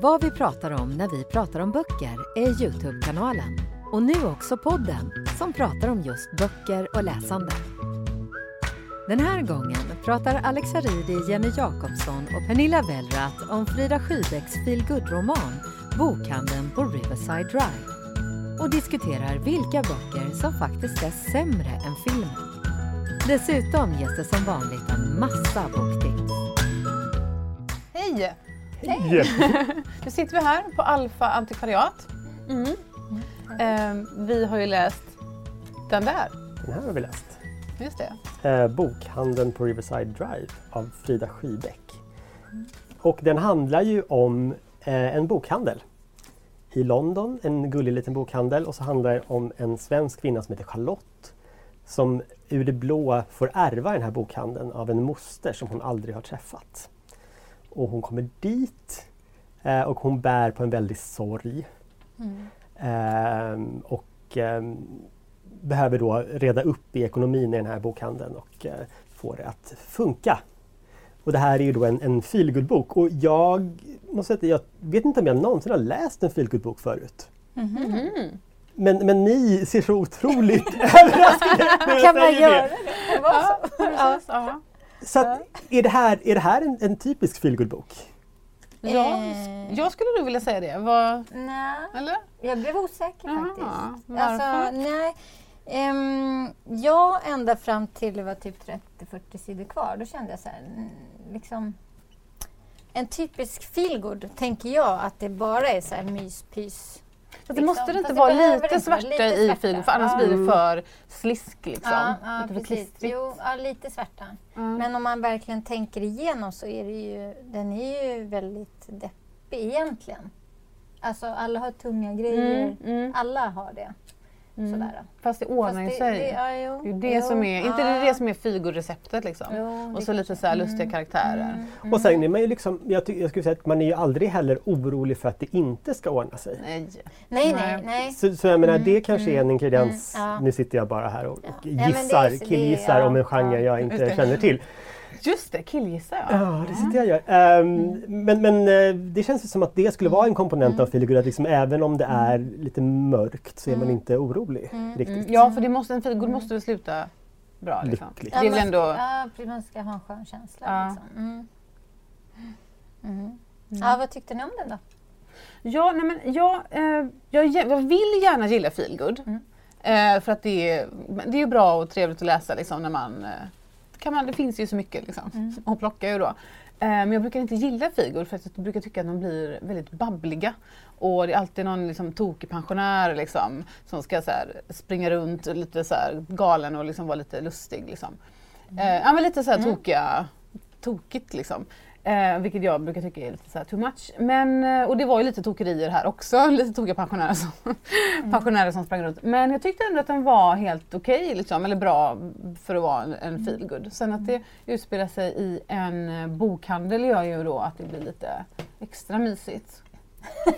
Vad vi pratar om när vi pratar om böcker är Youtube-kanalen. Och nu också podden som pratar om just böcker och läsande. Den här gången pratar Alex Haridi, Jenny Jakobsson och Pernilla Wellrath om Frida Skydecks feelgood-roman Bokhandeln på Riverside Drive och diskuterar vilka böcker som faktiskt är sämre än filmen. Dessutom ges det som vanligt en massa boktips. Hej! Hej! Nu sitter vi här på Alfa antikvariat. Mm. Eh, vi har ju läst den där. Den här har vi läst. Just det. Eh, Bokhandeln på Riverside Drive av Frida Skybeck. Och den handlar ju om eh, en bokhandel i London, en gullig liten bokhandel och så handlar det om en svensk kvinna som heter Charlotte som ur det blå får ärva den här bokhandeln av en moster som hon aldrig har träffat. Och hon kommer dit eh, och hon bär på en väldig sorg. Ehm, och ehm, behöver då reda upp i ekonomin i den här bokhandeln och eh, få det att funka. Och det här är ju då en, en feelgood-bok och jag måste säga att jag vet inte om jag någonsin har läst en feelgood-bok förut. Men, men ni ser så otroligt överraskade när jag Kan man göra det. det? Ja, precis. Ja. Så att, är, det här, är det här en, en typisk feelgood-bok? Ja, Eh. jag skulle nog vilja säga det. Vad, Nej, eller? jag blev osäker faktiskt. varför? Alltså, nej. Ehm, ja, ända fram till det var typ 30-40 sidor kvar. Då kände jag så här, liksom... En typisk feelgood tänker jag att det bara är så här myspys. Fast det måste det Liksom. inte vara lite svärta i feelgood för annars blir det för slisk liksom. Ja, ja lite för precis. klistrigt. Jo, ja, lite svärta. Mm. Men om man verkligen tänker igenom så är det ju, den är ju väldigt deppig egentligen. Alltså alla har tunga grejer. Mm, mm, Alla har det. Mm. Sådär. Fast det ordnar ju sig. Det, det, ja, jo, Det är det jo, som är, inte det ja. är det som är feelgood-receptet liksom. Jo, Och så lite så här lustiga mm, karaktärer. mm, mm. Och sen är man ju liksom, jag, ty- jag skulle säga att man är ju aldrig heller orolig för att det inte ska ordna sig. Nej. Nej, Nej. nej. Så, så jag menar, Mm, det kanske är en ingrediens, mm, ja. nu sitter jag bara här och, och Ja. Ja, men det är gissar, det- killgissar ja, om en genre ja. jag inte känner till. Just det, killgissar jag. Ja, det sitter jag och gör. Ehm, Men, men eh, det känns som att det skulle vara en komponent av feelgood, att liksom, även om det är lite mörkt så är man inte orolig riktigt. Mm. Ja, för det måste, en feelgood måste väl sluta bra liksom. Lyckligt. Väl man, ändå... ja, man ska ha en skön känsla. Ja. Liksom. Mm. Mm. Ja, vad tyckte ni om den då? Ja, nej men jag, eh, jag, jag vill gärna gilla feelgood. Mm. Eh, för att det är, det är ju bra och trevligt att läsa liksom, när man, eh, kan man... Det finns ju så mycket liksom, Mm. att plocka ur då. Eh, men jag brukar inte gilla feelgood för att jag brukar tycka att de blir väldigt babbliga. Och det är alltid någon liksom, tokig pensionär liksom, som ska så här, springa runt lite så här, galen och liksom, vara lite lustig. Liksom. Eh, ja, men lite så här tokiga, tokigt liksom. Eh, vilket jag brukar tycka är lite så too much. Men, eh, och det var ju lite tokerier här också, lite tokiga pensionärer som, pensionärer som sprang runt. Men jag tyckte ändå att den var helt okej, liksom, eller bra för att vara en, en feelgood. Sen att det utspelar sig i en eh, bokhandel gör ju då att det blir lite extra mysigt. Ja,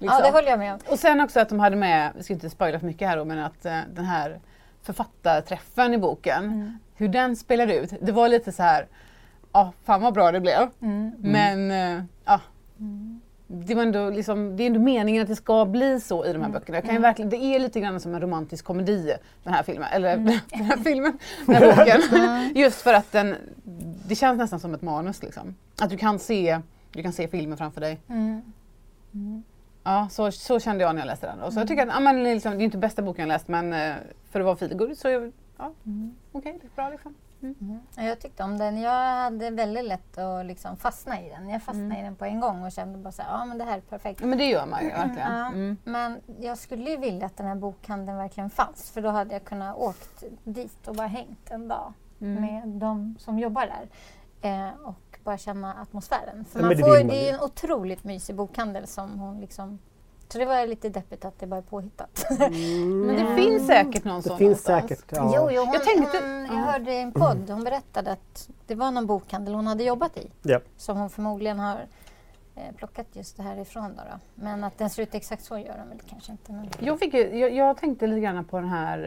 Liksom. det håller jag med om. Och sen också att de hade med, vi ska inte spoila för mycket här då, men att eh, den här författarträffen i boken, Mm. hur den spelade ut. Det var lite så här, ja fan vad bra det blev. Mm. Men eh, ja, det, var ändå liksom, det är ändå meningen att det ska bli så i de här böckerna. Jag kan ju verkligen, det är lite grann som en romantisk komedi den här filmen, eller den här filmen, den här boken. Just för att den, det känns nästan som ett manus liksom. Att du kan se, du kan se filmen framför dig. Mm. Ja, så, så kände jag när jag läste den. Och så jag tycker att, ja, men liksom, det är inte bästa boken jag läst men eh, för att vara feelgood så ja, okej, det är bra liksom. Ja, Jag tyckte om den. Jag hade väldigt lätt att liksom fastna i den. Jag fastnade i den på en gång och kände bara så här, ja men det här är perfekt. Ja, men det gör man ju verkligen. Ja, Mm. Men jag skulle ju vilja att den här bokhandeln verkligen fanns för då hade jag kunnat åkt dit och bara hängt en dag Mm. med de som jobbar där. Eh, och bara känna atmosfären. För Ja, man det får, det är ju. en otroligt mysig bokhandel som hon liksom... Så det var lite deppigt att det bara är påhittat. Men det finns säkert någon Det sån finns någonstans. säkert. Ja. Jo, jo hon, Jag tänkte- hon, jag ja. hörde i en podd, hon berättade att det var någon bokhandel hon hade jobbat i Ja. som hon förmodligen har eh, plockat just det här ifrån. Då, då. Men att den ser ut exakt så gör den väl kanske inte. Men... Jag, fick, ju- jag, jag tänkte lite grann på den här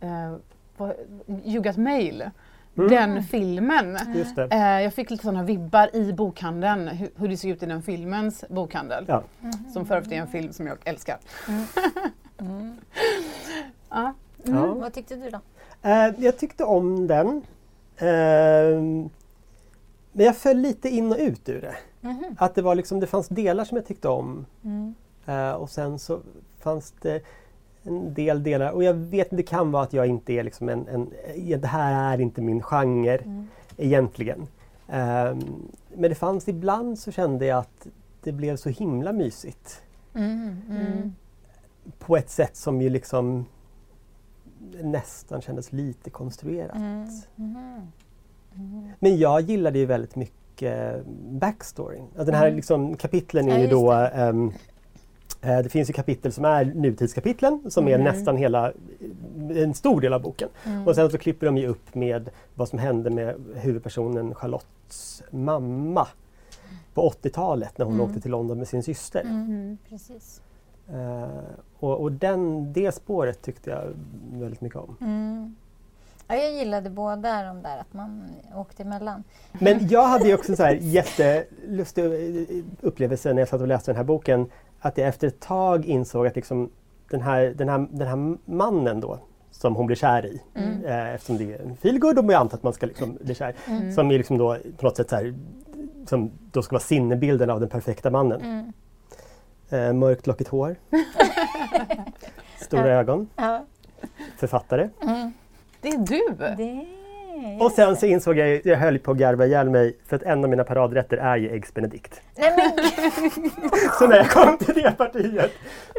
eh, eh, Got Mail. Mm. Den filmen. Just det. Eh, jag fick lite sådana vibbar i bokhandeln, hur, hur det såg ut i den filmens bokhandel. Ja. Som för övrigt är en film som jag älskar. Mm. Ja. Ja. Vad tyckte du då? Eh, jag tyckte om den. Eh, men jag föll lite in och ut ur det. Mhm. Att det, var liksom, det fanns delar som jag tyckte om Mm. eh, och sen så fanns det en del delar och jag vet det kan vara att jag inte är liksom en, en det här är inte min genre Mm. egentligen. Eh, men det fanns ibland så kände jag att det blev så himla mysigt. Mm. Mm. På ett sätt som ju liksom nästan kändes lite konstruerat. Mm. Mhm. Men jag gillade ju väldigt mycket backstoryn. Alltså Den här Mm. liksom, kapitlen är Ja, ju då eh, det finns ju kapitel som är nutidskapitlen som är Mm. nästan hela, en stor del av boken. Mm. Och sen så klipper de ju upp med vad som hände med huvudpersonen Charlottes mamma på 80-talet när hon Mm. åkte till London med sin syster. Mm. Precis. Eh, och och den, det spåret tyckte jag väldigt mycket om. Mm. Ja, jag gillade båda de där, att man åkte emellan. Men jag hade ju också en jättelustig eh, upplevelse när jag satt och läste den här boken. Att jag efter ett tag insåg att liksom den, här, den, här, den här mannen då som hon blir kär i. Mm. Eh, eftersom det är en feelgood och man antar att man ska liksom bli kär. Mm. Som är liksom då på något sätt så här, som då ska vara sinnebilden av den perfekta mannen. Mm. Eh, mörkt lockigt hår. Stora ögon. Ja. Författare. Mm. Det är du! Det... Och sen så insåg jag, jag höll på att garva ihjäl mig för att en av mina paradrätter är ju Eggs Benedict. Nej men Så när jag kom till det partiet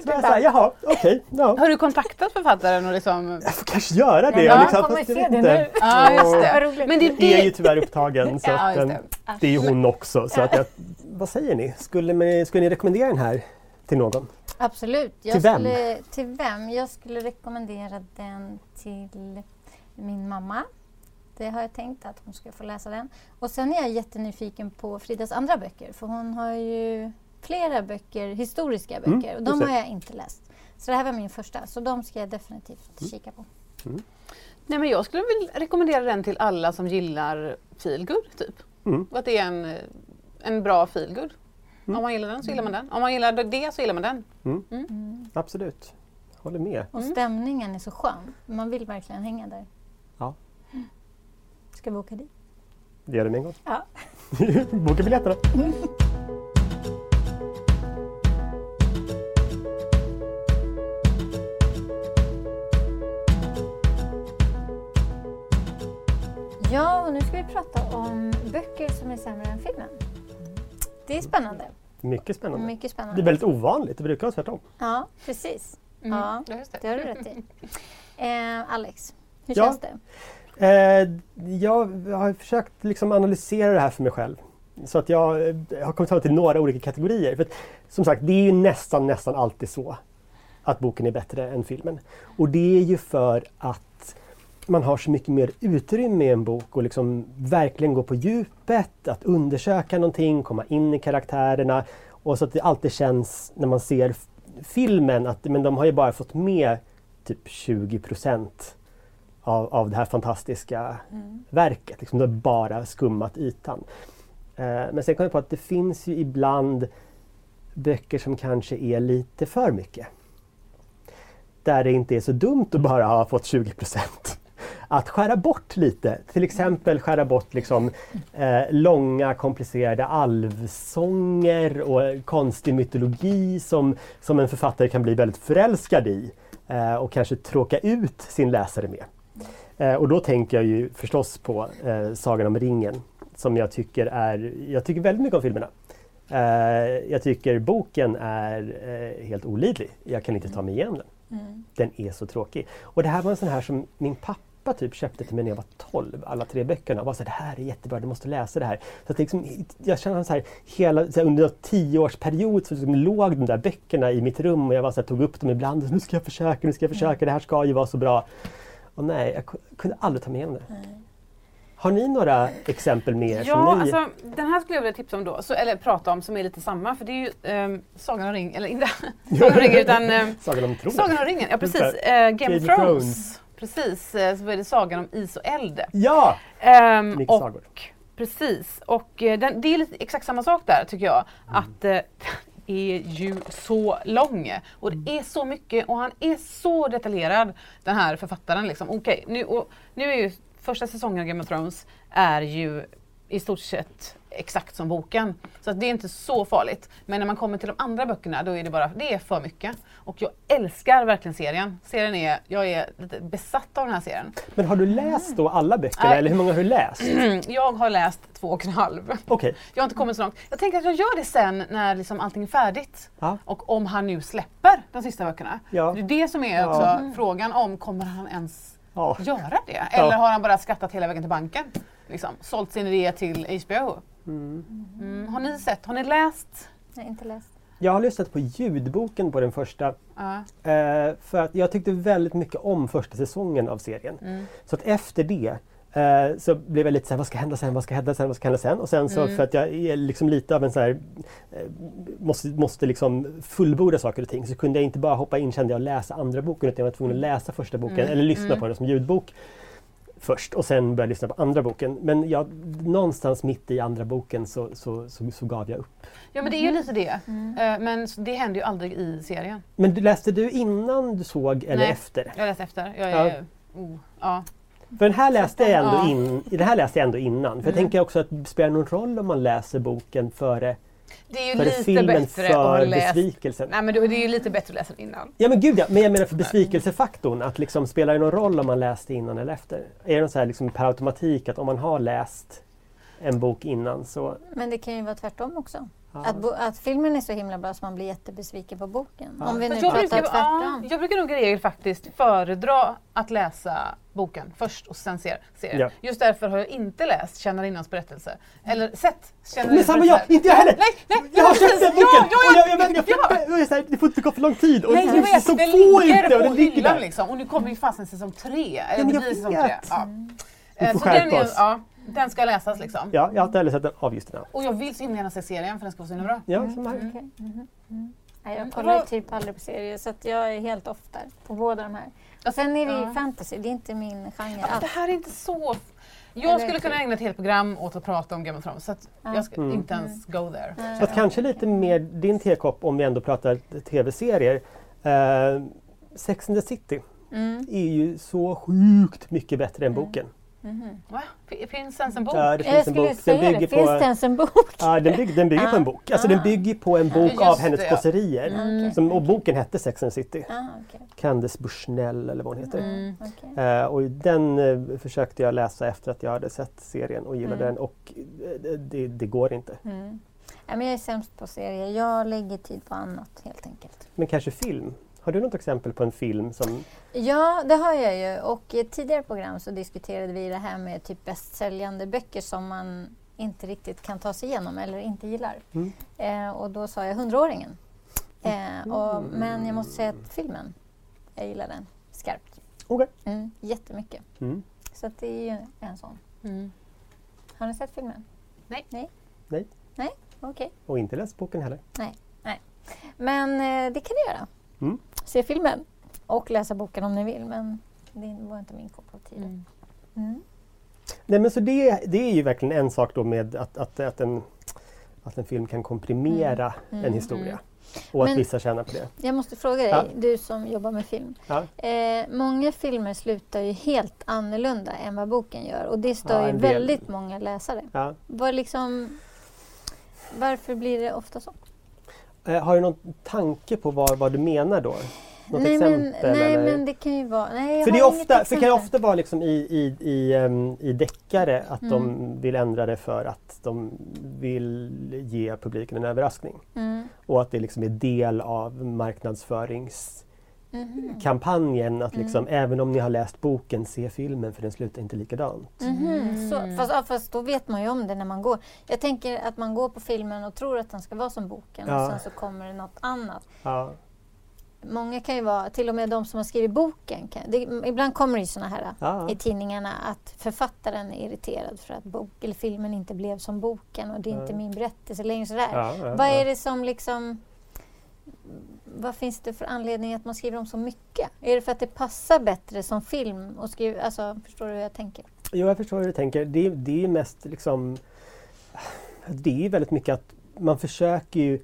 så var jag såhär, jaha, okej, ja. Har du kontaktat författaren och liksom... Jag får kanske göra det. Ja, liksom, kommer se jag det inte. nu. Ja, just Vad det. roligt. Men det är Jag är ju det... tyvärr upptagen så Ja, att, just em, det. det är ju hon också. Så att jag, vad säger ni? Skulle, ni- skulle ni rekommendera den här till någon? Absolut. Jag Till vem? Skulle, till vem? Jag skulle rekommendera den till min mamma. Det har jag tänkt att hon ska få läsa den. Och sen är jag jättenyfiken på Fridas andra böcker. För hon har ju flera böcker, historiska Mm, böcker. och de har jag inte läst. Så det här var min första. Så de ska jag definitivt Mm. kika på. Nej, men jag skulle vilja rekommendera den till alla som gillar feelgood, typ. Mm. Att det är en, en bra feelgood. Mm. Om man gillar den så gillar man den. Om man gillar det så gillar man den. Mm. Absolut. Håller med. Och stämningen är så skön. Man vill verkligen hänga där. Ska vi åka dit? Det gör det med en gång. Ja. Boka biljetterna. Ja, och nu ska vi prata om böcker som är sämre än filmen. Det är spännande. Mycket spännande. Mycket Det är spännande. väldigt ovanligt. Det brukar vara tvärtom. Ja, precis. Mm. Ja, det har du rätt i. Eh, Alex, hur Ja. känns det? Eh, jag har försökt liksom analysera det här för mig själv. Så att jag eh, har kommit fram till några olika kategorier. För att, som sagt, det är ju nästan, nästan alltid så att boken är bättre än filmen. Och det är ju för att man har så mycket mer utrymme i en bok och liksom verkligen gå på djupet, att undersöka någonting, komma in i karaktärerna. Och så att det alltid känns när man ser filmen att men de har ju bara fått med typ 20 procent av, av det här fantastiska verket. Liksom, det har bara skummat ytan. Eh, men sen kom jag på att det finns ju ibland böcker som kanske är lite för mycket. Där det inte är så dumt att bara ha fått 20 procent. Att skära bort lite, till exempel skära bort liksom, eh, långa komplicerade alvsånger och konstig mytologi som, som en författare kan bli väldigt förälskad i eh, och kanske tråka ut sin läsare med. Eh, och då tänker jag ju förstås på eh, Sagan om ringen som jag tycker är, jag tycker väldigt mycket om filmerna. Eh, jag tycker boken är eh, helt olidlig. Jag kan inte ta mig igenom den. Mm. Den är så tråkig. Och det här var en sån här som min pappa pappa typ köpte till mig när jag var 12, alla tre böckerna. Och var så här, det här är jättebra, du måste läsa det här. Så att liksom, jag känner så här, hela, så här, under en tioårsperiod så liksom låg de där böckerna i mitt rum och jag var så här, tog upp dem ibland. Och, nu ska jag försöka, nu ska jag försöka, det här ska ju vara så bra. Och nej, jag ku- kunde aldrig ta med hem det. Har ni några exempel med er Ja, ni... alltså, den här skulle jag vilja tipsa om då, så, eller prata om som är lite samma för det är ju um, Sagan om ringen, eller inte Sagan om ringen utan um, Sagan om tronen? Sagan om ringen, ja precis. Uh, Game, Game of Thrones. Thrones. Precis, eh, så är det Sagan om is och eld. Ja! Ehm, Mycket och, sagor. Precis, och eh, den, det är lite, exakt samma sak där tycker jag. Mm. Att den är ju så lång och det är så mycket och han är så detaljerad den här författaren. Liksom. Okej, nu, och, nu är ju första säsongen av Game of Thrones är ju i stort sett exakt som boken. Så att det är inte så farligt. Men när man kommer till de andra böckerna då är det bara, det är för mycket. Och jag älskar verkligen serien. Serien är, jag är lite besatt av den här serien. Men har du läst då alla böckerna eller hur många har du läst? Jag har läst två och en halv. Okej. Jag har inte kommit så långt. Jag tänker att jag gör det sen när liksom allting är färdigt. Ja. Och om han nu släpper de sista böckerna. Ja. Det är det som är Ja. också frågan om, kommer han ens Ja. göra det? Eller har han bara skattat hela vägen till banken? Liksom, sålt sin idé till HBO. Mm. Har ni sett, har ni läst? Jag har inte läst. Jag har lyssnat på ljudboken på den första eh, för att jag tyckte väldigt mycket om första säsongen av serien. Mm. Så att efter det eh, så blev jag lite såhär, vad ska hända sen, vad ska hända sen, vad ska hända sen? Och sen så Mm. för att jag är liksom lite av en så här, eh, måste, måste liksom fullborda saker och ting så kunde jag inte bara hoppa in kände jag och läsa andra boken utan jag var tvungen att läsa första boken Mm. eller lyssna Mm. på den som ljudbok först och sen börja lyssna på andra boken. Men jag, någonstans mitt i andra boken så, så, så, så gav jag upp. ja men det är ju lite det. Eh, Men det händer ju aldrig i serien. Men du, läste du innan du såg eller Nej. efter? Jag har läst efter. Jag Ja. är, oh, ja. För den här läste jag ändå, Ja. in, den här läste jag ändå innan. För jag Mm. tänker också att det spelar någon roll om man läser boken före, Det är ju före lite filmen bättre att för läst. besvikelsen. Nej men det är ju lite bättre att läsa den innan. Ja men gud ja, men jag menar för besvikelsefaktorn. Att liksom spelar det någon roll om man läste innan eller efter? Är det någon så här liksom per automatik att om man har läst en bok innan så... Men det kan ju vara tvärtom också. Ja. Att, bo- att filmen är så himla bra så man blir jättebesviken på boken. Ja. Om vi nu jag, pratar brukar, ja, tvärtom. jag brukar nog i regel faktiskt föredra att läsa boken först och sen se serien. Ja. Just därför har jag inte läst Tjänarinnans berättelse. Eller sett Men Tjänarinnans samma jag! Inte jag heller! Nej, nej, jag har köpt den Ja, boken! ja, och ja, jag, jag, jag, ja. jag, jag, så här, det får inte gå för lång tid! Och Nej, jag vet, den ligger inte! Och på den ligger hyllan där! liksom. Och nu kommer ju fasen säsong tre. Eller men det jag blir säsong tre. Ja. Vi Eh, får den, skärpa är, oss. Den ska läsas liksom. Ja, jag har inte heller sett den av just den här. Och jag vill så himla gärna se serien för den ska vara så himla bra. Ja, som här. Okej, mhm, mm. Mm. jag kollar typ aldrig på serier så att jag är helt off där på båda de här. Och sen är det ju Ja. fantasy, det är inte min genre Ja, alls. det här är inte så... Jag Eller skulle kunna ägna ett helt program åt att prata om Game of Thrones så att Ja. jag ska Mm. inte ens go there. Så att kanske lite mer din tekopp om vi ändå pratar tv-serier. Eh, Sex and the City Mm. är ju så sjukt mycket bättre än boken. Mhm. Va? Finns ens en bok? Ja, det Jag finns en skulle bok. säga Den det, bygger finns på, det ens en bok? ja, den bygger, den bygger på en bok. Alltså den Ah. bygger på en bok Just av hennes det, ja. kåserier. Mm. Som, och boken hette Sex and City. Ah, okej. Candice Bushnell eller vad hon heter. Mm. okej. Eh, och den eh, försökte jag läsa efter att jag hade sett serien och gillade Mm. den och eh, det, det går inte. Mm. Nej, men jag är sämst på serier. Jag lägger tid på annat helt enkelt. Men kanske film? Har du något exempel på en film som... Ja, det har jag ju. Och i ett tidigare program så diskuterade vi det här med typ bästsäljande böcker som man inte riktigt kan ta sig igenom eller inte gillar. Mm. Eh, och då sa jag Hundraåringen. Eh, och, men jag måste säga att filmen, jag gillar den skarpt. Okej. Mm, jättemycket. Mm. Så att det är ju en sån. Mm. Har ni sett filmen? Nej. Nej? Nej. Nej, okej. Och inte läst boken heller. Men eh, det kan ni göra. Mm. Se filmen och läsa boken om ni vill. Men det var inte min kopp av te. Mm. Mm. Nej men så det, det är ju verkligen en sak då med att, att, att, en, att en film kan komprimera Mm. en historia. Och att Men- vissa tjänar på det. Jag måste fråga dig, Ja. du som jobbar med film. Ja. Eh, många filmer slutar ju helt annorlunda än vad boken gör och det stör Ja, ju väldigt många läsare. Ja. Var liksom, varför blir det ofta så? Eh, har du någon tanke på vad, vad du menar då? Något nej, men, exempel? nej eller? men det kan ju vara... Nej, För det, ofta, för det kan exempel. ofta vara liksom i, i, i, um, i deckare att de Mm. vill ändra det för att de vill ge publiken en överraskning. Mm. Och att det liksom är del av kampanjen att liksom, även om ni har läst boken, se filmen för den slutar inte likadant. Mhm, Så, fast, ja, fast då vet man ju om det när man går. Jag tänker att man går på filmen och tror att den ska vara som boken Ja. och sen så kommer det något annat. Ja. Många kan ju vara, till och med de som har skrivit boken, kan, det, ibland kommer det ju såna här Ja. i tidningarna att författaren är irriterad för att bok, eller filmen inte blev som boken och det är inte min berättelse längre. Sådär. Ja, ja, Vad ja. är det som liksom vad finns det för anledning att man skriver om så mycket? Är det för att det passar bättre som film? Och skriva, alltså, förstår du hur jag tänker? Jo, jag förstår hur du tänker. Det, det är mest liksom... Det är väldigt mycket att man försöker ju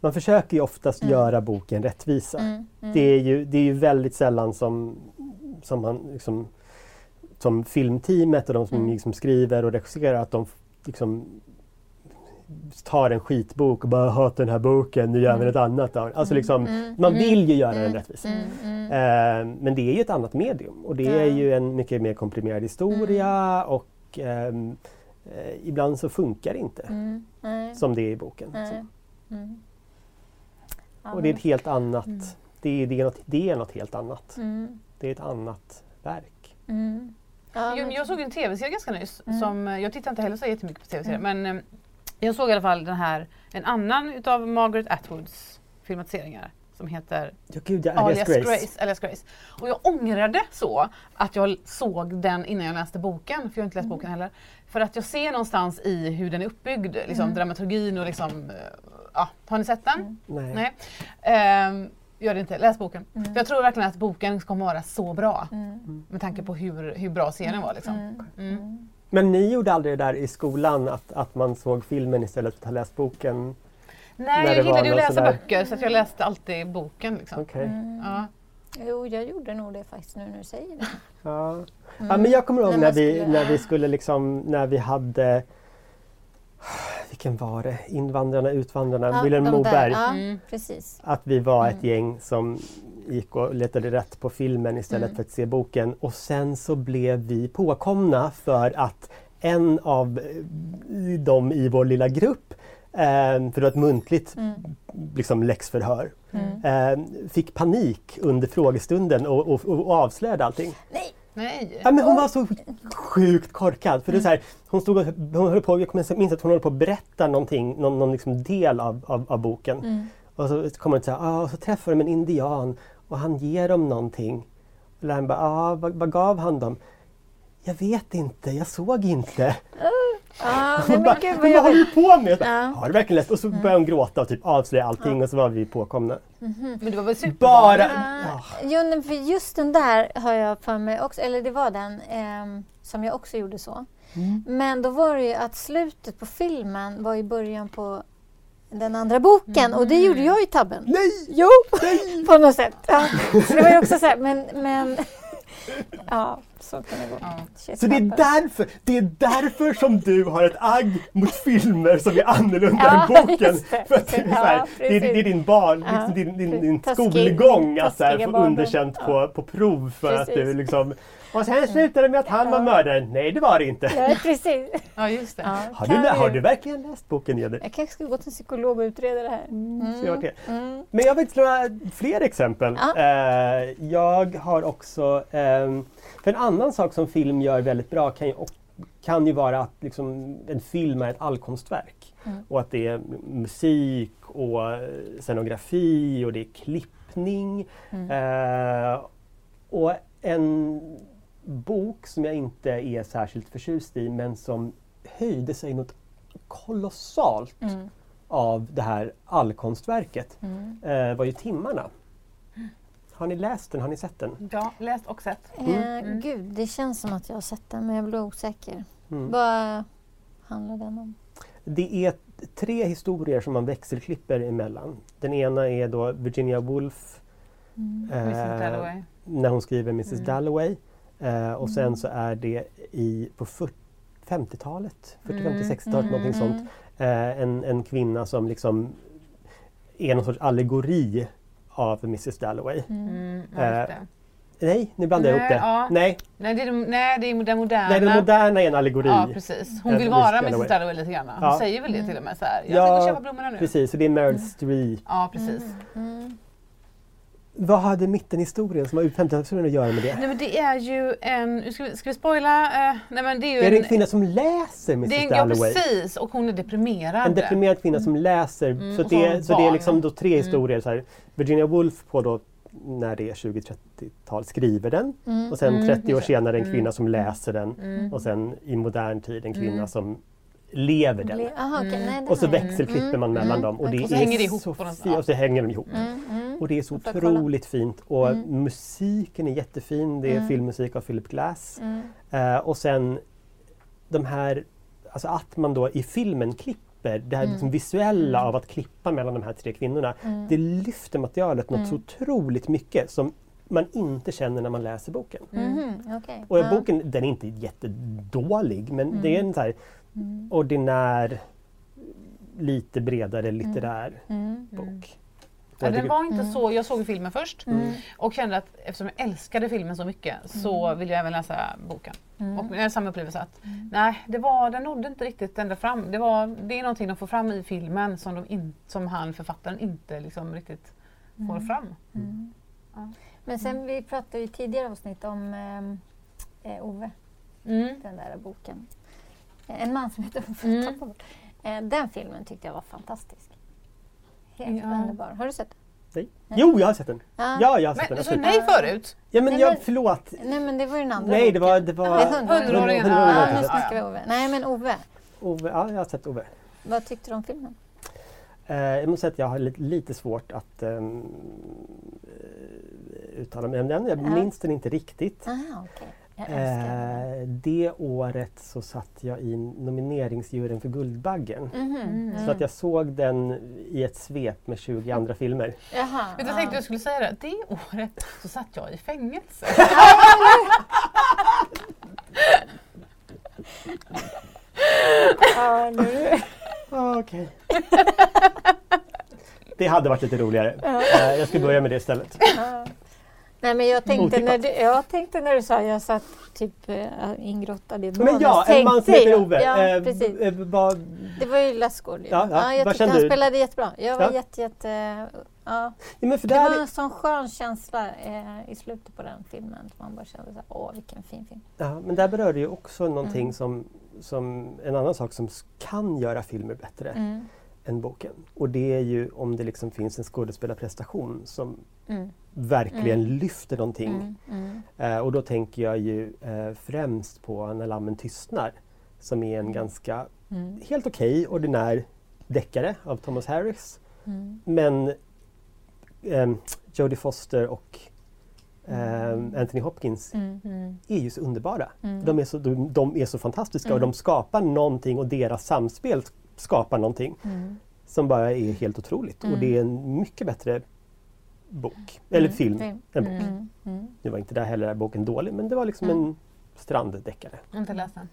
man försöker ju oftast Mm. göra boken rättvisa. Mm, mm. Det, är ju, det är ju väldigt sällan som, som man liksom, som filmteamet och de som Mm. liksom skriver och regisserar att de liksom tar en skitbok och bara “jag hatar den här boken, nu gör vi Mm. något annat den." Alltså liksom, Mm, man mm, vill ju göra den mm, mm, mm. Eh, men det är ju ett annat medium och det Ja. är ju en mycket mer komprimerad historia Mm. och ehm, eh, ibland så funkar det inte Mm, som det är i boken. Mm. Och det är ett helt annat, Mm. det, är, det, är något, det är något helt annat. mm, Det är ett annat verk. mm. Ja, Jag, jag såg en tv-serie ganska nyss. Mm. Som, jag tittar inte heller så jättemycket på tv-serier Mm. men eh, jag såg i alla fall den här, en annan utav Margaret Atwoods filmatiseringar som heter Ja, gud, jag Alias Grace. Grace. Alias Grace. Och jag ångrade så att jag såg den innan jag läste boken, för jag har inte läst boken heller. För att jag ser någonstans i hur den är uppbyggd, liksom Mm. dramaturgin och liksom, ja, har ni sett den? Nej. Nej. Ehm, gör det inte, läs boken. Mm. För jag tror verkligen att boken kommer vara så bra Mm, med tanke på hur, hur bra serien var. Liksom. Men ni gjorde aldrig det där i skolan att, att man såg filmen istället för att ha läst boken? Nej, jag gillade ju att läsa böcker så att jag läste alltid boken. Liksom. Okej. Mm. Ja. Jo, jag gjorde nog det faktiskt nu när du säger det. Ja. Mm. ja, men jag kommer ihåg När vi, skulle- när vi skulle liksom, när vi hade vilken var det? Invandrarna, Utvandrarna, Ja, Vilhelm Moberg. Ja, Mm. precis. Att vi var ett Mm. gäng som gick och letade rätt på filmen istället Mm. för att se boken. Och sen så blev vi påkomna för att en av eh, dem i vår lilla grupp, eh, för det var ett muntligt Mm. liksom, läxförhör, Mm. eh, fick panik under frågestunden och, och, och avslöjade allting. Nej! Nej. Ja, men hon var så sjukt korkad. För det är så här, hon, stod och, hon höll på, jag minns att hon höll på att berätta någonting, någon, någon liksom del av, av, av boken. Mm. Och så kommer här, ah, och så träffar de en indian och han ger dem någonting. Och läraren bara, ah, vad, vad gav han dem? Jag vet inte, jag såg inte. Ja, nej, bara, gud vad vad jag... du på med? Ja. Har du verkligen läst? Och så började hon gråta och typ avslöja allting och så var vi påkomna. Men det var väl. Ja, Ah. jo, för just den där har jag för mig också, eller det var den ehm, som jag också gjorde så. Mm. Men då var det ju att slutet på filmen var i början på den andra boken och det gjorde jag i tabben. Nej! Jo, på något sätt. Ja. Så det var ju också så här, men, men ja, så kan det gå. Ja. Shit Så det är, därför, det är därför som du har ett agg mot filmer som är annorlunda Ja, än boken. För att det, är så här, Ja, det, är, det är din barn, Ja, liksom, din, din, din Taskig- skolgång att så här, få underkänt på, på prov för att Precis. du liksom... Och sen slutade det med att han var mördaren. Nej, det var det inte. Ja, precis. Ja, just det. Ja, Har, du, har du verkligen läst boken Jenny? Jag kanske skulle gå till en psykolog och utreda det här. Det är. Mm. Men jag vet några fler exempel. Ja. Eh, jag har också... ehm, för en annan sak som film gör väldigt bra kan ju, kan ju vara att liksom, en film är ett allkonstverk. Mm. Och att det är musik och eh, scenografi och det är klippning. Mm. Eh, och en bok som jag inte är särskilt förtjust i men som höjde sig något kolossalt Mm. av det här allkonstverket Mm. eh, var ju Timmarna. Har ni läst den? Har ni sett den? Ja, läst och sett. Eh, Gud, det känns som att jag har sett den men jag blir osäker. Mm. Vad handlar den om? Det är tre historier som man växelklipper emellan. Den ena är då Virginia Woolf Mm. eh, när hon skriver Mrs Mm. Dalloway. Eh, och sen Mm. så är det i, på 40 50-talet, 40, Mm. 50, 60-talet, någonting sånt. Mm. Eh, en, en kvinna som liksom är någon sorts allegori av Mrs Dalloway. Mm. Mm, Eh. Nej, nu blandar jag ihop det. ja. Nej, Nej, det är, nej, det är den moderna. nej, den moderna är en allegori. Ja, precis. Hon Eh, vill Mrs. vara Dalloway. Mrs Dalloway lite grann. Hon Ja. säger väl det till och med så här. Jag Ja, och köpa blommorna nu. Precis, och det är Meryl Streep. Ja, precis. Mm. Vad hade mittenhistorien som har 50-talshistorien att göra med det? Nej men det är ju en, ska vi, ska vi spoila? Eh, nej men det är ju Är det en en, kvinna som läser Mrs det är en, ja, Dalloway? precis och hon är deprimerad. En deprimerad kvinna som läser. Mm, så, det, hon så det är liksom då tre historier. Så här. Virginia Woolf på då när det är 20-30-tal skriver den och sen Mm, 30 år just det. senare en kvinna som läser den Mm. och sen i modern tid en kvinna som lever den. Ble- Aha, nej, den Och så växelklipper man mellan dem och det Och så är hänger det ihop så. Och så hänger de ihop. Mm, mm. Och det är så otroligt fint och musiken är jättefin. Det är filmmusik av Philip Glass. Mm. Eh, och sen de här, alltså att man då i filmen klipper, det här Mm. liksom visuella av att klippa mellan de här tre kvinnorna. Det lyfter materialet något så Mm. otroligt mycket som man inte känner när man läser boken. Mhm, okej. Och boken, den är inte jättedålig men det är Mm. en så här ordinär, lite bredare litterär Mm. bok. Ja, Jag den var inte så, jag såg filmen först Mm. och kände att eftersom jag älskade filmen så mycket så ville jag även läsa boken. Mm. Och jag hade samma upplevelse att nej, det var, den nådde inte riktigt ända fram. Det, var, det är någonting de får fram i filmen som, de in, som han, författaren, inte liksom riktigt får fram. Men sen vi pratade ju i tidigare avsnitt om ehm, eh, Ove, Mm. den där boken. En man som heter. Mm. Eh, den filmen tyckte jag var fantastisk. Helt Ja. underbar. Har du sett den? Nej. Jo, jag har sett den! Ja. Ja, jag har sett Men den. du sa absolut. nej förut? Ja, men Nej, jag, men- förlåt. Nej men det var ju den andra Nej, det var... Det var. Hundra- Ja, nu snackar vi Ove. Nej men Ove, Ove, ja, jag har sett Ove. vad tyckte du om filmen? Eh, jag måste säga att jag har lite, lite svårt att eh, uttala mig om den. Jag Ja. minns den inte riktigt. Aha, okej. Eh, det året så satt jag i nomineringsjuryn för Guldbaggen. Mhm. Så att jag såg den i ett svep med 20 andra filmer. Jaha. Jag tänkte jag skulle säga det, det året så satt jag i fängelse. Nu. Okej. det hade varit lite roligare. Eh, jag ska börja med det istället. Nej men jag tänkte, Otippat. när du, jag tänkte när du sa jag satt typ äh, ingrottad i ett Men ja, en man som heter Ove. Ja, Eh, precis. eh, vad- Det var ju Lassgård. ju. Ja, ja. jag tyckte han du? spelade jättebra. Jag var Ja. jätte, jätte... Ja. ja, men för Det var en sån skön känsla eh, i slutet på den filmen. Man bara kände så här, åh vilken fin film. Ja, men där berör det ju också någonting Mm. som, som en annan sak som kan göra filmer bättre Mm. än boken. Och det är ju om det liksom finns en skådespelarprestation som Mm. Verkligen Mm. lyfter någonting. Mm. Mm. Eh, och då tänker jag ju eh, främst på När lammen tystnar som är en ganska Mm. helt okej ordinär deckare av Thomas Harris. Mm. Men ehm, Jodie Foster och ehm, Anthony Hopkins Mm. Mm. är ju så underbara. Mm. De, är så, de, de är så fantastiska och Mm. de skapar någonting och deras samspel skapar någonting Mm. som bara är helt otroligt. Och Mm. det är en mycket bättre bok, eller Mm. film, Film. än bok. Mm. Mm. Nu var inte där heller boken dålig men det var liksom Mm. en stranddeckare. Inte läst den.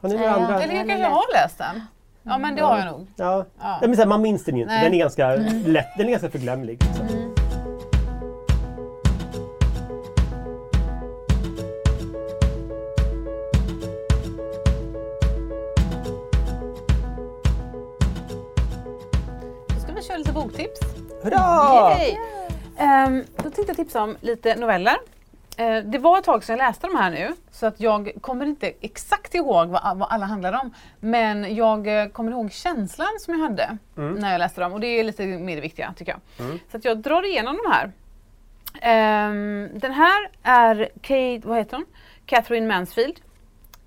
Har ni några jag- andra? Eller jag har kanske läst. har läst den. Ja men det har jag nog. Ja. Ja. Ja, men så här, man minns den ju inte, den är ganska lätt, den är ganska förglömlig. Så. Då tänkte jag tipsa om lite noveller. Eh, det var ett tag sedan jag läste de här nu så att jag kommer inte exakt ihåg vad, vad alla handlar om. Men jag eh, kommer ihåg känslan som jag hade när jag läste dem och det är lite mer det viktiga tycker jag. Så att jag drar igenom de här. Ehm, den här är Kate, vad heter hon? Catherine Mansfield.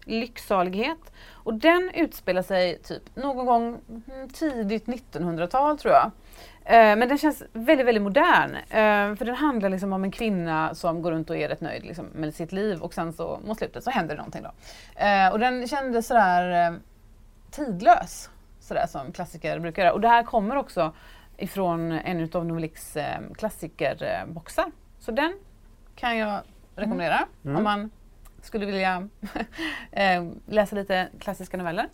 Lycksalighet. Och den utspelar sig typ någon gång mm, tidigt 1900-tal tror jag. Eh, men den känns väldigt, väldigt modern. Eh, för den handlar liksom om en kvinna som går runt och är rätt nöjd liksom, med sitt liv och sen så mot slutet så händer det någonting då. Eh, och den kändes sådär eh, tidlös. Sådär som klassiker brukar göra. Och det här kommer också ifrån en av Novelix eh, klassikerboxar. Så den kan jag rekommendera om man skulle vilja läsa lite klassiska noveller.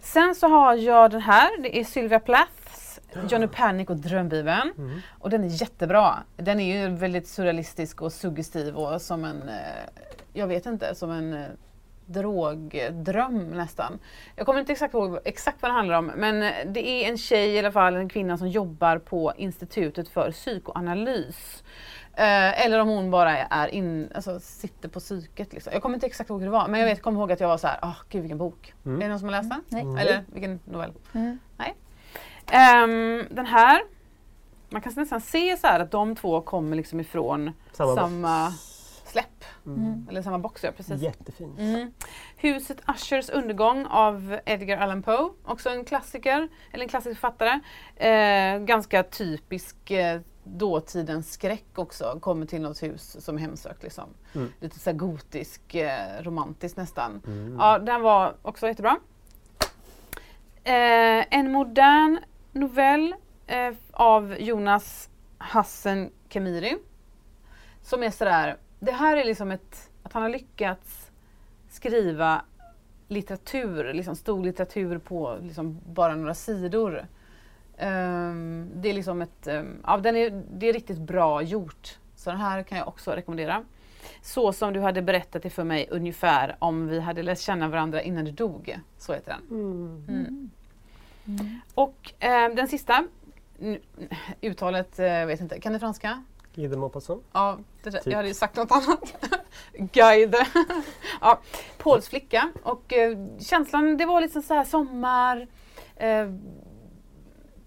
Sen så har jag den här, det är Sylvia Plaths Johnny Panic och Drömbibeln. Och den är jättebra. Den är ju väldigt surrealistisk och suggestiv och som en, eh, jag vet inte, som en eh, drogdröm nästan. Jag kommer inte exakt ihåg exakt vad det handlar om men det är en tjej i alla fall, en kvinna som jobbar på Institutet för psykoanalys. Eh, eller om hon bara är in, alltså, sitter på psyket. Liksom. Jag kommer inte exakt ihåg hur det var men jag vet, kommer ihåg att jag var så här, oh, gud vilken bok. Mm. Är det någon som har läst den? Nej. Eller vilken novell? Mm. Nej. Ehm, den här, man kan nästan se så här att de två kommer liksom ifrån Samma samma, släpp. Mm. Eller samma box, ja precis. Jättefin. Mm. Huset Ushers undergång av Edgar Allan Poe. Också en klassiker, eller en klassisk författare. Eh, ganska typisk eh, dåtidens skräck också. Kommer till något hus som är hemsökt. Liksom. Mm. Lite så här gotisk, eh, romantisk nästan. Mm. Ja, den var också jättebra. Eh, en modern novell eh, av Jonas Hassen Khemiri. Som är sådär, det här är liksom ett, att han har lyckats skriva litteratur, liksom stor litteratur på liksom bara några sidor. Ehm, det är liksom ett, um, ja, den är, det är riktigt bra gjort. Så den här kan jag också rekommendera. Så som du hade berättat det för mig ungefär om vi hade lärt känna varandra innan du dog. Så heter den. Mm. Mm. Och eh, den sista, uttalet eh, vet inte, kan ni franska? Guy de Maupassant. Ja, det, Typ. jag hade ju sagt något annat. Guide. ja, Pauls flicka. Och eh, känslan, det var liksom så här sommar. Eh,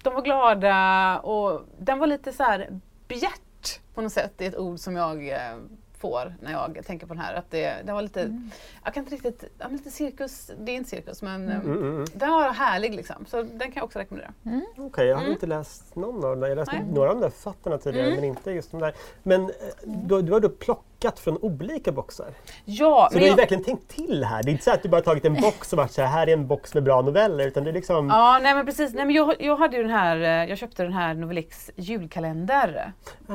de var glada och den var lite så här bjärt på något sätt. Det är ett ord som jag eh, får när jag tänker på den här. Att det, det var lite, jag kan inte riktigt, ja, lite cirkus, det är inte cirkus men eh, Mm, mm, mm. den var härlig liksom. Så den kan jag också rekommendera. Okej, jag har Mm. inte läst någon av dem. Jag läste Nej. några av de där författarna tidigare Mm. men inte just de där. Men eh, du, du har då plockat från olika boxar. Ja, Så men du har ju jag, verkligen tänkt till här. Det är inte så att du bara tagit en box och varit så här, här är en box med bra noveller. Utan det är liksom... Ja, nej men precis. Nej, men jag, jag hade ju den här, eh, jag köpte den här Novelix julkalender. ah,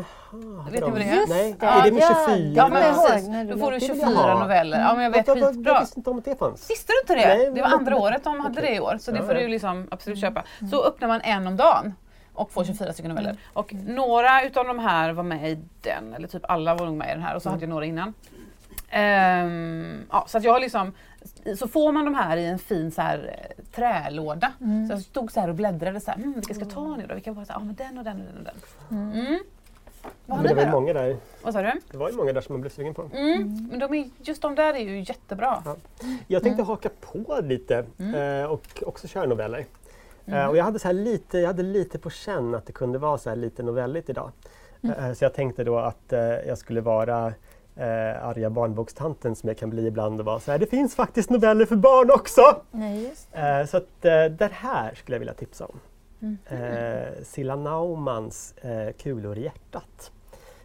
vet ni vad det är? Just Nej, det. är det med Ja, 24? Ja men precis, då får du Det vill 24 jag ha. noveller. Ja men jag vet Jag skitbra. visste inte om att det fanns. Visste du inte det? Nej, det var andra året de hade det i år. Så det får du liksom absolut köpa. Så öppnar man en om dagen och får 24 stycken noveller. Och några utav de här var med i den, eller typ alla var nog med i den här och så hade jag några innan. Ehm, ja, så att jag har liksom, så får man de här i en fin så här, eh, trälåda. Så jag stod så här och bläddrade så här, mm, vilka ska jag ta nu då? Vilka var så här, ja men den och den och den och den. Mm. Vad har Men ni det var ju många där. Vad sa du? Det var ju många där som man blev sugen på. Mm. Men de är, just de där är ju jättebra. Ja. Jag tänkte Mm. haka på lite eh, och också köra noveller. Mm. Eh, och jag hade, så lite, jag hade lite på känn att det kunde vara så här lite novelligt idag. Mm. Eh, så jag tänkte då att eh, jag skulle vara eh, arga barnbokstanten som jag kan bli ibland och vara så här, det finns faktiskt noveller för barn också! Nej, just Eh, så att eh, det här skulle jag vilja tipsa om. Mm. Eh, Silla Naumans eh, Kulor i hjärtat.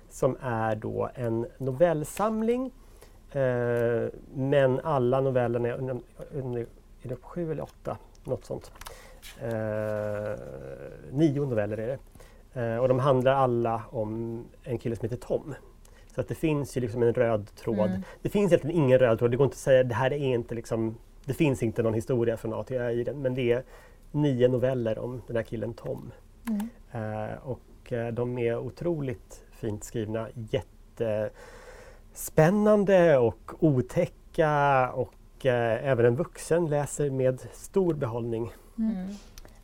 Som är då en novellsamling. Men alla novellerna, är, under- under- sju eller åtta? Något sånt. Eh, nio noveller är det. Eh, och de handlar alla om en kille som heter Tom. Så att det finns ju liksom en röd tråd. Mm. Det finns egentligen ingen röd tråd. Det går inte att säga det här är inte liksom det finns inte någon historia från A till Ö i den men det är nio noveller om den här killen Tom. Mm. Eh, och eh, de är otroligt fint skrivna, jättespännande och otäcka och eh, även en vuxen läser med stor behållning Mm.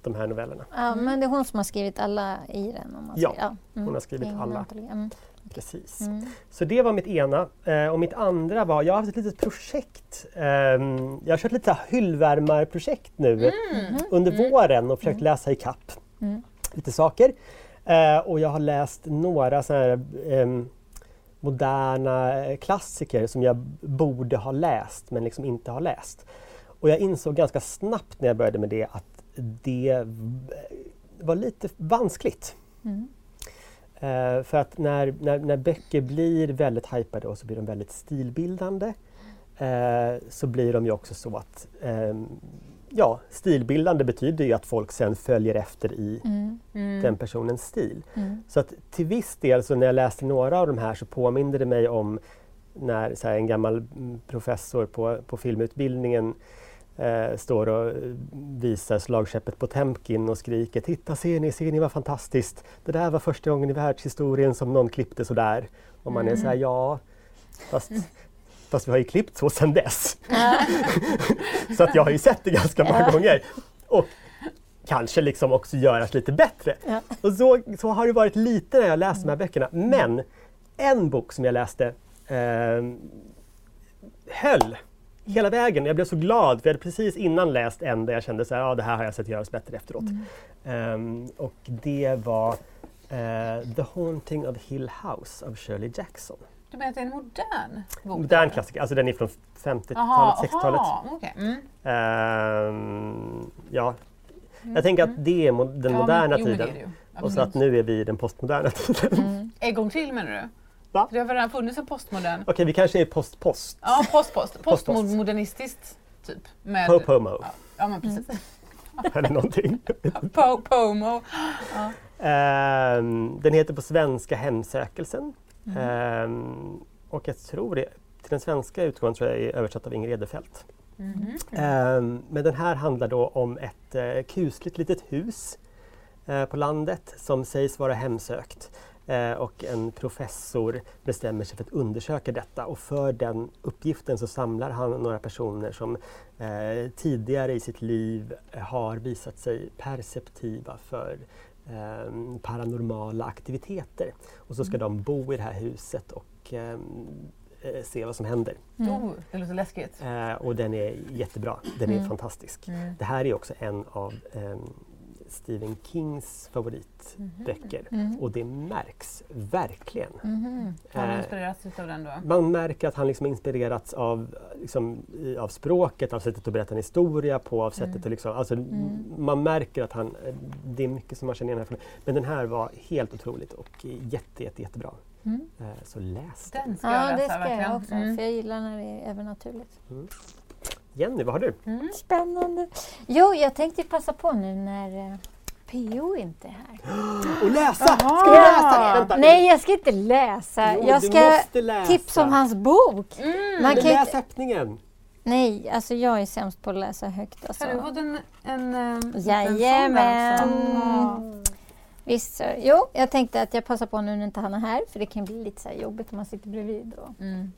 de här novellerna. Ja, men det är hon som har skrivit alla i den. Om man Ja, säger. ja. Mm. hon har skrivit Ingen alla. Mm. Precis. Mm. Så det var mitt ena. Eh, och mitt andra var, jag har haft ett litet projekt. Ehm, jag har kört lite hyllvärmarprojekt nu under våren och försökt läsa i kapp Mm. lite saker. Eh, och jag har läst några så här, ehm, moderna eh, klassiker som jag borde ha läst men liksom inte har läst. Och jag insåg ganska snabbt när jag började med det att det var lite vanskligt. Mm. Eh, för att när, när, när böcker blir väldigt hypade och så blir de väldigt stilbildande eh, så blir de ju också så att ehm, ja, stilbildande betyder ju att folk sen följer efter i Mm. Mm. den personens stil. Mm. Så att till viss del så när jag läste några av de här så påminde det mig om när så här, en gammal mm, professor på, på filmutbildningen eh, står och visar slagskeppet Potemkin och skriker Titta, ser ni, ser ni vad fantastiskt! Det där var första gången i världshistorien som någon klippte sådär. Och man är så här, ja, fast Fast vi har ju klippt så sedan dess. så att jag har ju sett det ganska många gånger. Och kanske liksom också göras lite bättre. Och så, så har det varit lite när jag läst de här böckerna. Men en bok som jag läste eh, höll hela vägen. Jag blev så glad för jag hade precis innan läst en där jag kände så här, ja det här har jag sett göras bättre efteråt. Ehm, och det var eh, The Haunting of Hill House av Shirley Jackson. Du menar att det är en modern bok? Modern klassiker, alltså den är från 50-talet, Aha, 60-talet. aha, okej. Mm. Ehm, ja. Jag tänker att det är mo- den Ja, moderna jo, men tiden. ju. och så att nu är vi i den postmoderna tiden. En gång till menar du? Va? Det har väl redan funnits en postmodern? Okej, vi kanske är post-post. Ja, post-post. Postmodernistiskt typ. Med, Po-pomo Ja, ja men precis. eller någonting. Po- Pomo. Ehm, den heter på svenska Hemsökelsen. Mm. Ehm, och jag tror det, till den svenska utgåvan tror jag är översatt av Inger Edefelt. Mhm. Ehm, men den här handlar då om ett eh, kusligt litet hus eh, på landet som sägs vara hemsökt. Eh, och en professor bestämmer sig för att undersöka detta och för den uppgiften så samlar han några personer som eh, tidigare i sitt liv har visat sig perceptiva för eh, paranormala aktiviteter. Och så ska de bo i det här huset och eh, eh, se vad som händer. Oh, det låter läskigt. Eh, och den är jättebra. Den är Mm. fantastisk. Mm. Det här är också en av ehm, Stephen Kings favoritböcker. Mm. Och det märks verkligen. Har du Eh, inspirerats utav den då? man märker att han liksom inspirerats av, liksom, i- av språket, av sättet att berätta en historia på, av sättet att liksom, alltså, Mm. Man märker att han, eh, det är mycket som man känner igen härifrån. Men den här var helt otroligt och jätte, jätte, jättebra. Mm. Eh, så läs den. Den ska jag Ja, läsa det ska verkligen. jag också. Mm. För jag gillar när det är övernaturligt. Jenny, vad har du? Mm. Spännande. Jo, jag tänkte passa på nu när eh, PO inte är här. Och läsa! Jaha! Ska du läsa? Vänta. Nej, jag ska inte läsa. Jo, jag du ska måste läsa. tipsa om hans bok. Mm. Man Men kan läs inte... öppningen! Nej, alltså jag är sämst på att läsa högt. Alltså. Har du fått en, en, en sån där Jajamän. också? Visst så. Jo, jag tänkte att jag passar på nu när inte han är här. För det kan bli lite så här jobbigt om man sitter bredvid. Och Mm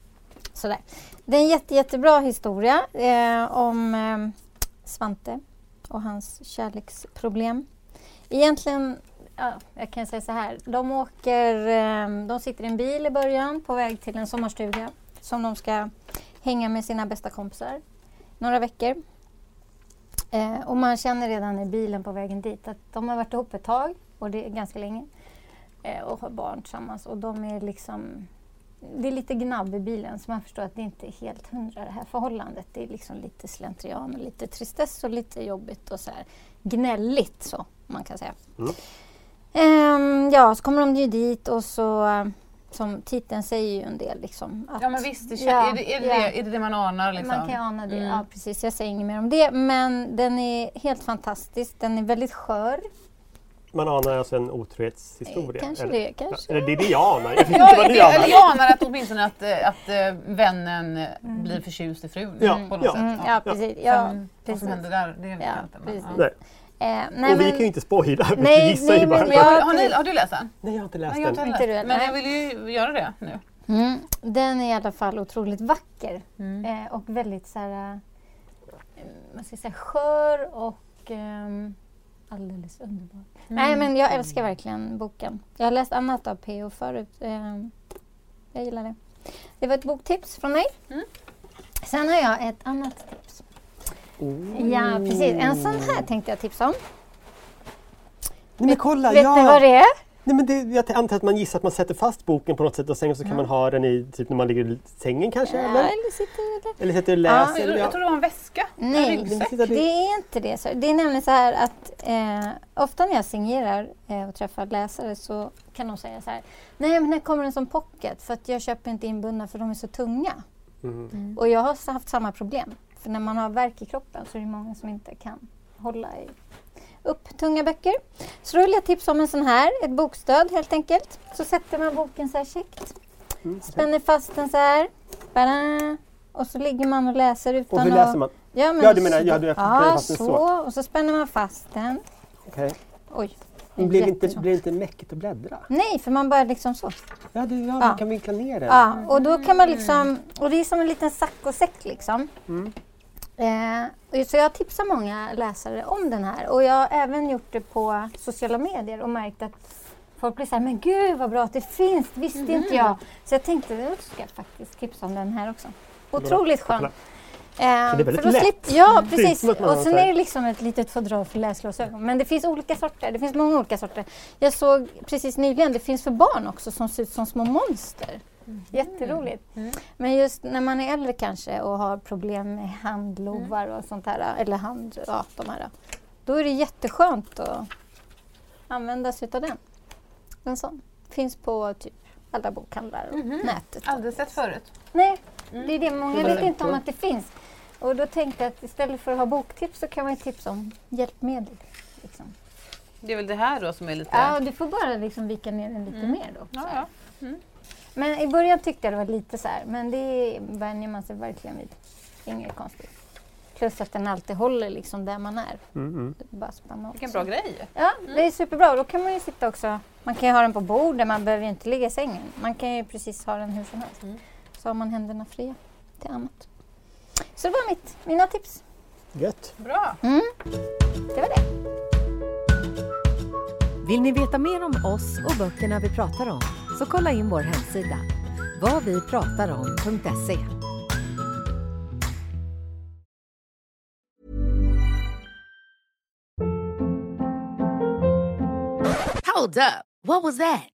sådär. Det är en jätte, jättebra historia eh, om eh, Svante och hans kärleksproblem. Egentligen, ja, jag kan säga så här. De åker, eh, de sitter i en bil i början på väg till en sommarstuga som de ska hänga med sina bästa kompisar några veckor. Eh, och man känner redan i bilen på vägen dit att de har varit ihop ett tag och det är ganska länge eh, och har barn tillsammans och de är liksom det är lite gnabb i bilen så man förstår att det inte är helt hundra det här förhållandet. Det är liksom lite slentrian och lite tristess och lite jobbigt och så här gnälligt så man kan säga. Mm. Ehm, ja, så kommer de ju dit och så som titeln säger ju en del liksom. Att, Ja men visst, det, Ja, är, det, är, det, ja. är det det man anar liksom? Man kan ana det, Mm. ja precis. Jag säger inget mer om det. Men den är helt fantastisk. Den är väldigt skör. Man anar alltså en otrohetshistoria? Eh, kanske eller? det, kanske. Eller det är det jag anar. Jag Ja, vad det, eller jag anar att åtminstone att, eh, att eh, vännen eh, blir förtjust i frun Ja, på något ja. sätt. Mm, ja, precis. Ja, Sen, vad precis. som händer där, det vet Ja, jag inte. Men. Eh, nej, och vi men- kan ju inte spoila, vi Nej, gissar nej, ju bara. men Har, jag- du- har, ni, har du läst den? Nej, jag har inte läst Nej, jag har inte den. Inte läst. Men jag vill ju göra det nu. Mm, den är i alla fall otroligt vacker. Mm. Eh, och väldigt så här, vad ska säga, skör och ehm, alldeles underbar. Nej men jag älskar verkligen boken. Jag har läst annat av P.O. förut. ehm, jag gillar det. Det var ett boktips från mig. Mm. Sen har jag ett annat tips. Ja precis, en sån här tänkte jag tipsa om. Nej men kolla, Vet ja! ni vad det är? Nej, men det, jag antar att man gissar att man sätter fast boken på något sätt och sen så kan man ha den i typ när man ligger i sängen kanske? Ja, eller? eller sitter eller? eller sitter och Ja. läser? Jag, eller, jag tror det var en väska. Nej, En Det är inte det. Så det är nämligen så här att eh, ofta när jag signerar eh, och träffar läsare så kan de säga så här. Nej men här kommer en som pocket för att jag köper inte inbundna för de är så tunga. Mhm. Och jag har haft samma problem. För när man har värk i kroppen så är det många som inte kan hålla i upp tunga böcker. Så då vill jag tipsa om en sån här, ett bokstöd helt enkelt. Så sätter man boken så här käckt. Mm. Spänner fast den så här. Bada. Och så ligger man och läser utan Och hur att... läser man? Ja, men Ja, du menar- så, ja, du ja, så. så. Och så spänner man fast den. Okej. Oj. Men blir det inte, blir det inte mäckigt att bläddra? Nej, för man bara liksom så. Ja, du, ja, Ja. man kan vinkla ner den. Ja, och då kan man liksom, och det är som en liten saccosäck liksom. Eh, så jag tipsar många läsare om den här och jag har även gjort det på sociala medier och märkt att folk blir så här, men gud vad bra att det finns, det visste inte jag. Så jag tänkte, jag ska faktiskt tipsa om den här också. Otroligt skön. Eh, det är väldigt för lätt. Slip, ja, är precis. att man Och sen är det liksom ett litet fodral för läsglasögon. Men det finns olika sorter. Det finns många olika sorter. Jag såg precis nyligen, det finns för barn också som ser ut som små monster. Jätteroligt. Men just när man är äldre kanske och har problem med handlovar och sånt här, eller hand, ja, de här. Då är det jätteskönt att använda sig av den. En sån. Finns på typ alla bokhandlar och nätet. Aldrig sett förut. Nej, det är det. Många vet inte om att det finns. Och då tänkte jag att istället för att ha boktips så kan man ju tipsa om hjälpmedel. Liksom. Det är väl det här då som är lite... Ja, du får bara liksom vika ner den lite mer då. Ja, ja. Men i början tyckte jag det var lite så här, men det vänjer man sig verkligen vid. Inget konstigt. Plus att den alltid håller liksom där man är. Mm, mm. Bara spänna Vilken bra grej. Ja, det är superbra. Då kan man ju sitta också. Man kan ju ha den på bordet, man behöver ju inte ligga i sängen. Man kan ju precis ha den hur som helst. Så har man händerna fria till annat. Så det var mitt, mina tips. Gött. Bra. Det var det. Vill ni veta mer om oss och böckerna vi pratar om så kolla in vår hemsida, vadvipratarom.se. Hold up. What was that?